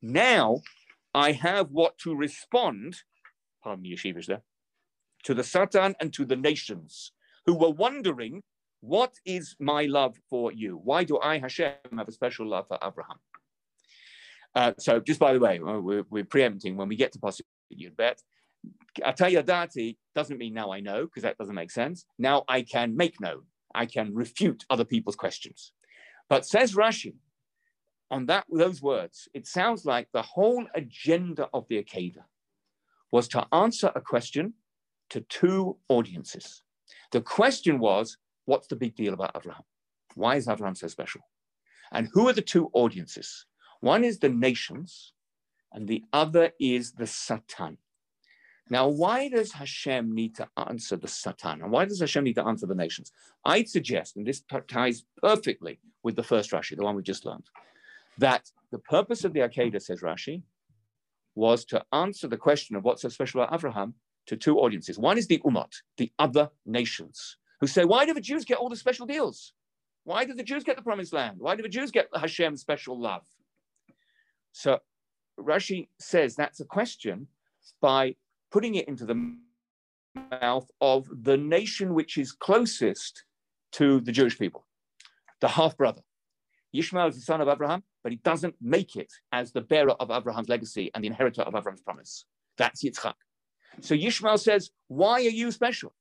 Now I have what to respond, pardon the yeshivish there, to the Satan and to the nations who were wondering, what is my love for you? Why do I, Hashem, have a special love for Abraham? Uh, so just by the way, uh, we're, we're preempting when we get to Pasuk Bet. Atayadati doesn't mean now I know, because that doesn't make sense. Now I can make known. I can refute other people's questions. But says Rashi, on that those words, it sounds like the whole agenda of the Akedah was to answer a question to two audiences. The question was, what's the big deal about Abraham? Why is Abraham so special? And who are the two audiences? One is the nations, and the other is the Satan. Now, why does Hashem need to answer the Satan? And why does Hashem need to answer the nations? I'd suggest, and this ties perfectly with the first Rashi, the one we just learned, that the purpose of the Akedah, says Rashi, was to answer the question of what's so special about Abraham to two audiences. One is the Umat, the other nations, who say, why do the Jews get all the special deals? Why do the Jews get the promised land? Why do the Jews get Hashem's special love? So Rashi says that's a question by putting it into the mouth of the nation which is closest to the Jewish people, the half brother. Ishmael is the son of Abraham, but he doesn't make it as the bearer of Abraham's legacy and the inheritor of Abraham's promise. That's Yitzchak. So Ishmael says, Why are you special?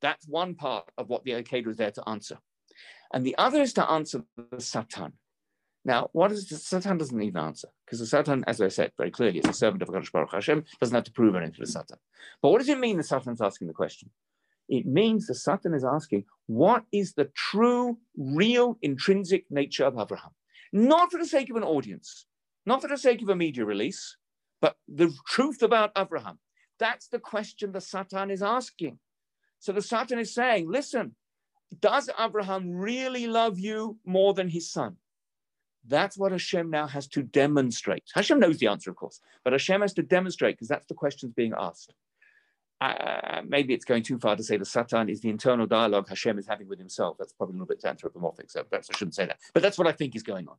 That's one part of what the Akedah is there to answer. And the other is to answer the Satan. Now, what is the Satan doesn't need an answer because the Satan, as I said very clearly, is a servant of Baruch Hashem, doesn't have to prove anything to the Satan. But what does it mean the Satan's asking the question? It means the Satan is asking, what is the true, real, intrinsic nature of Abraham? Not for the sake of an audience, not for the sake of a media release, but the truth about Abraham. That's the question the Satan is asking. So the Satan is saying, listen, does Abraham really love you more than his son? That's what Hashem now has to demonstrate. Hashem knows the answer, of course, but Hashem has to demonstrate because that's the questions being asked. Uh, maybe it's going too far to say the Satan is the internal dialogue Hashem is having with himself. That's probably a little bit anthropomorphic, so perhaps I shouldn't say that. But that's what I think is going on.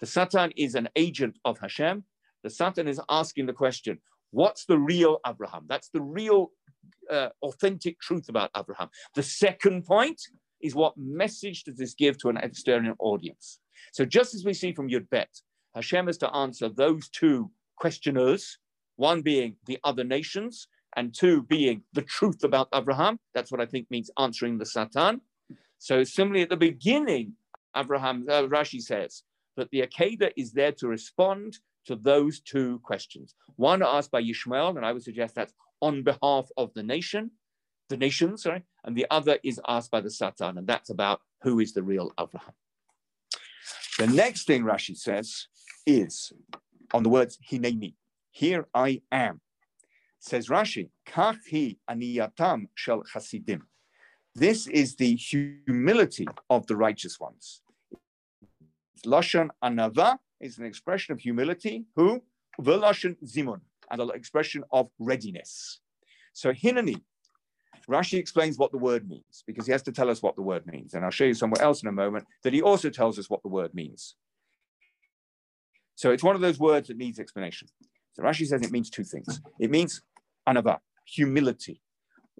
The Satan is an agent of Hashem. The Satan is asking the question, what's the real Abraham? That's the real uh, authentic truth about Abraham. The second point is what message does this give to an external audience? So just as we see from Yud Bet, Hashem is to answer those two questioners, one being the other nations, and two being the truth about Abraham. That's what I think means answering the Satan. So similarly, at the beginning, Abraham, uh, Rashi says that the Akedah is there to respond to those two questions. One asked by Yishmael, and I would suggest that's on behalf of the nation, the nation, sorry, and the other is asked by the Satan, and that's about who is the real Abraham. The next thing Rashi says is on the words hineni, here I am. Says Rashi, kachi aniyatam shel chasidim. This is the humility of the righteous ones. Lashon anava is an expression of humility. Who? Velashon zimun, and an expression of readiness. So hineni Rashi explains what the word means because he has to tell us what the word means. And I'll show you somewhere else in a moment that he also tells us what the word means. So it's one of those words that needs explanation. So Rashi says it means two things. It means anava, humility.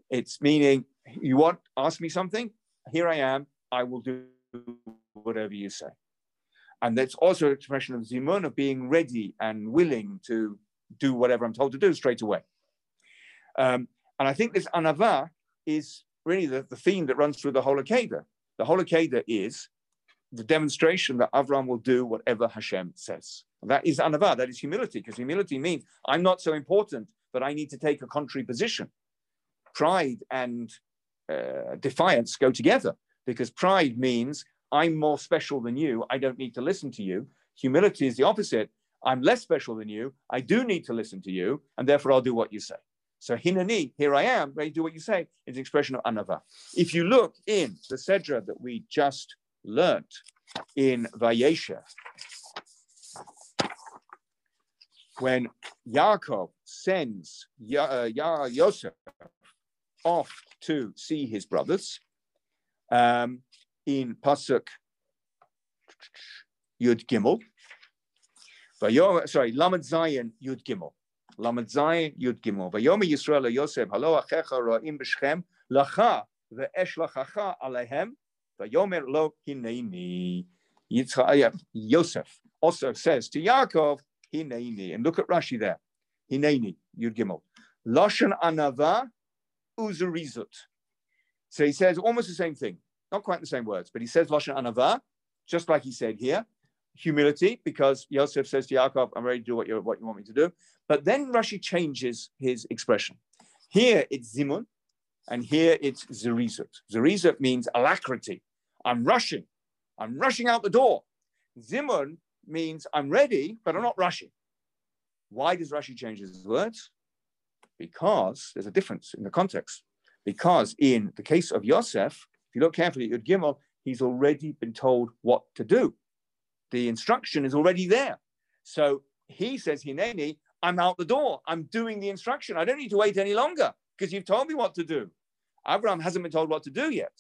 It's meaning you want ask me something, here I am, I will do whatever you say. And that's also an expression of zimun, of being ready and willing to do whatever I'm told to do straight away. Um, and I think this anava is really the, the theme that runs through the whole Akedah. The whole Akedah is the demonstration that Avram will do whatever Hashem says. That is anava, that is humility, because humility means I'm not so important, but I need to take a contrary position. Pride and uh, defiance go together because pride means I'm more special than you. I don't need to listen to you. Humility is the opposite. I'm less special than you. I do need to listen to you, and therefore I'll do what you say. So hinani, here I am, ready to do what you say, is an expression of anava. If you look in the Sedra that we just learnt in Vayesha, when Yaakov sends ya, uh, ya, Yosef off to see his brothers, um, in Pasuk Yud Gimel, sorry, Lamed Zayin Yud Gimel. Lamed Zayin Yud Gimel. Vayomer Yisrael Yosef, Halo Achecha Ra'im B'Shchem, Lacha ve'esh lachacha alehem, Vayomer lo hineini. Yosef also says to Yaakov, hineini. And look at Rashi there. Hineini, Yud Gimel. Lashon anava uzerizut. So he says almost the same thing, not quite the same words, but he says Lashon anava, just like he said here humility because Yosef says to Yaakov, I'm ready to do what you, what you want me to do. But then Rashi changes his expression. Here it's Zimun, and here it's Zerizut. Zerizut means alacrity. I'm rushing. I'm rushing out the door. Zimun means I'm ready, but I'm not rushing. Why does Rashi change his words? Because there's a difference in the context. Because in the case of Yosef, if you look carefully at Yud Gimel, he's already been told what to do the instruction is already there. So he says, Hineni, I'm out the door. I'm doing the instruction. I don't need to wait any longer because you've told me what to do. Abraham hasn't been told what to do yet.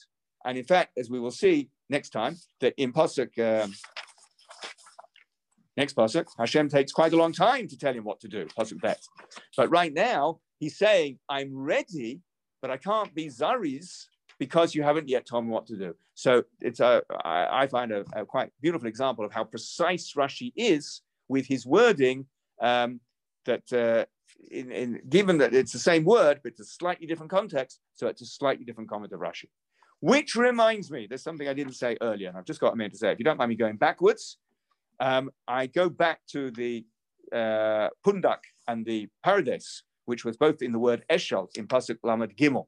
And in fact, as we will see next time, that in Pasuk, um, next Pasuk, Hashem takes quite a long time to tell him what to do, Pasuk Bet. But right now, he's saying, I'm ready, but I can't be Zariz because you haven't yet told me what to do. So it's a, I, I find a, a quite beautiful example of how precise Rashi is with his wording. Um, that uh, in, in, given that it's the same word, but it's a slightly different context, so it's a slightly different comment of Rashi. Which reminds me, there's something I didn't say earlier, and I've just got a minute to say. If you don't mind me going backwards, um, I go back to the uh, Pundak and the Paradise, which was both in the word Eshel in Pasuk Lamed Gimel.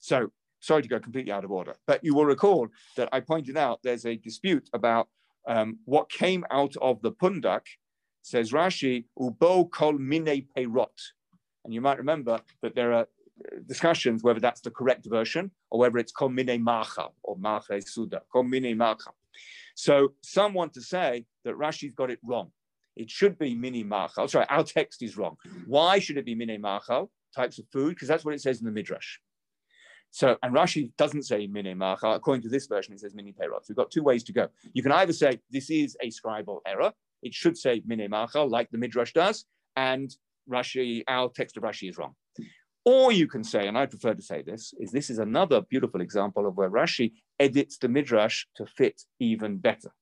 So sorry to go completely out of order, but you will recall that I pointed out there's a dispute about um, what came out of the pundak, says Rashi, ubo kol mine peirot. And you might remember that there are uh, discussions whether that's the correct version or whether it's kol mine macha or macha suda, kol mine macha. So some want to say that Rashi's got it wrong. It should be mini machal. Sorry, our text is wrong. Why should it be mini machal? Types of food, because that's what it says in the midrash. So, and Rashi doesn't say mini macha. According to this version, it says mini perot. So we've got two ways to go. You can either say this is a scribal error. It should say mini macha, like the Midrash does, and Rashi, our text of Rashi is wrong. Or you can say, and I prefer to say this, is this is another beautiful example of where Rashi edits the Midrash to fit even better.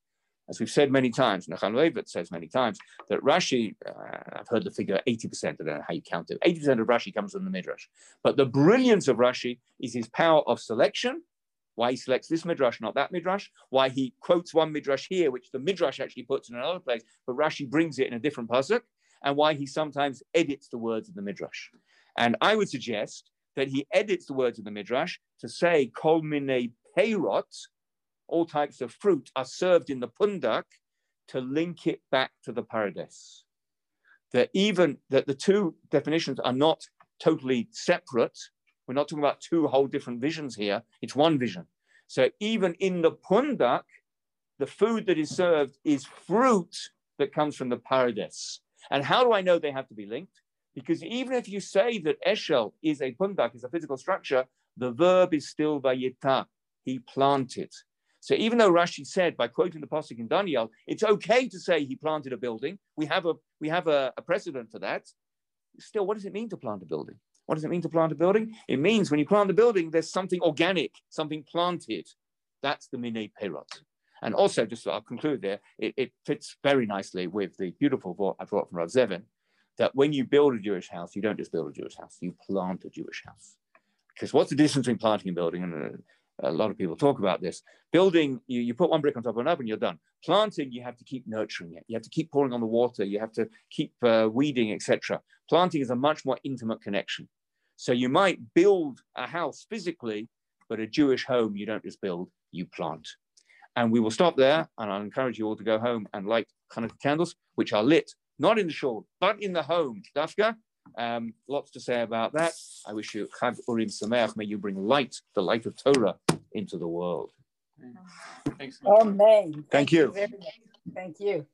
As we've said many times, Nechama Leibowitz says many times that Rashi, uh, I've heard the figure 80%, I don't know how you count it, 80% of Rashi comes from the Midrash. But the brilliance of Rashi is his power of selection, why he selects this Midrash, not that Midrash, why he quotes one Midrash here, which the Midrash actually puts in another place, but Rashi brings it in a different pasuk, and why he sometimes edits the words of the Midrash. And I would suggest that he edits the words of the Midrash to say, Kol mine peirot, all types of fruit are served in the pundak to link it back to the paradise. That even that the two definitions are not totally separate. We're not talking about two whole different visions here. It's one vision. So even in the pundak, the food that is served is fruit that comes from the paradise. And how do I know they have to be linked? Because even if you say that Eshel is a pundak, is a physical structure, the verb is still vayita. He planted. So even though Rashi said by quoting the pasuk in Daniel, it's okay to say he planted a building. We have a we have a, a precedent for that. Still, what does it mean to plant a building? What does it mean to plant a building? It means when you plant a building, there's something organic, something planted. That's the mine perot. And also, just I'll conclude there, it, it, fits very nicely with the beautiful thought I brought from Rav Zevin, that when you build a Jewish house, you don't just build a Jewish house, you plant a Jewish house. Because what's the difference between planting a building and a lot of people talk about this. Building, you, you put one brick on top of another and you're done. Planting, you have to keep nurturing it. You have to keep pouring on the water. You have to keep uh, weeding, etc. Planting is a much more intimate connection. So you might build a house physically, but a Jewish home you don't just build, you plant. And we will stop there, and I'll encourage you all to go home and light Hanukkah candles, which are lit not in the shul, but in the home. Dafka, um, lots to say about that. I wish you Chag Urim Sameach. May you bring light, the light of Torah, into the world. Thanks. Amen. Thank you. very much. Thank you.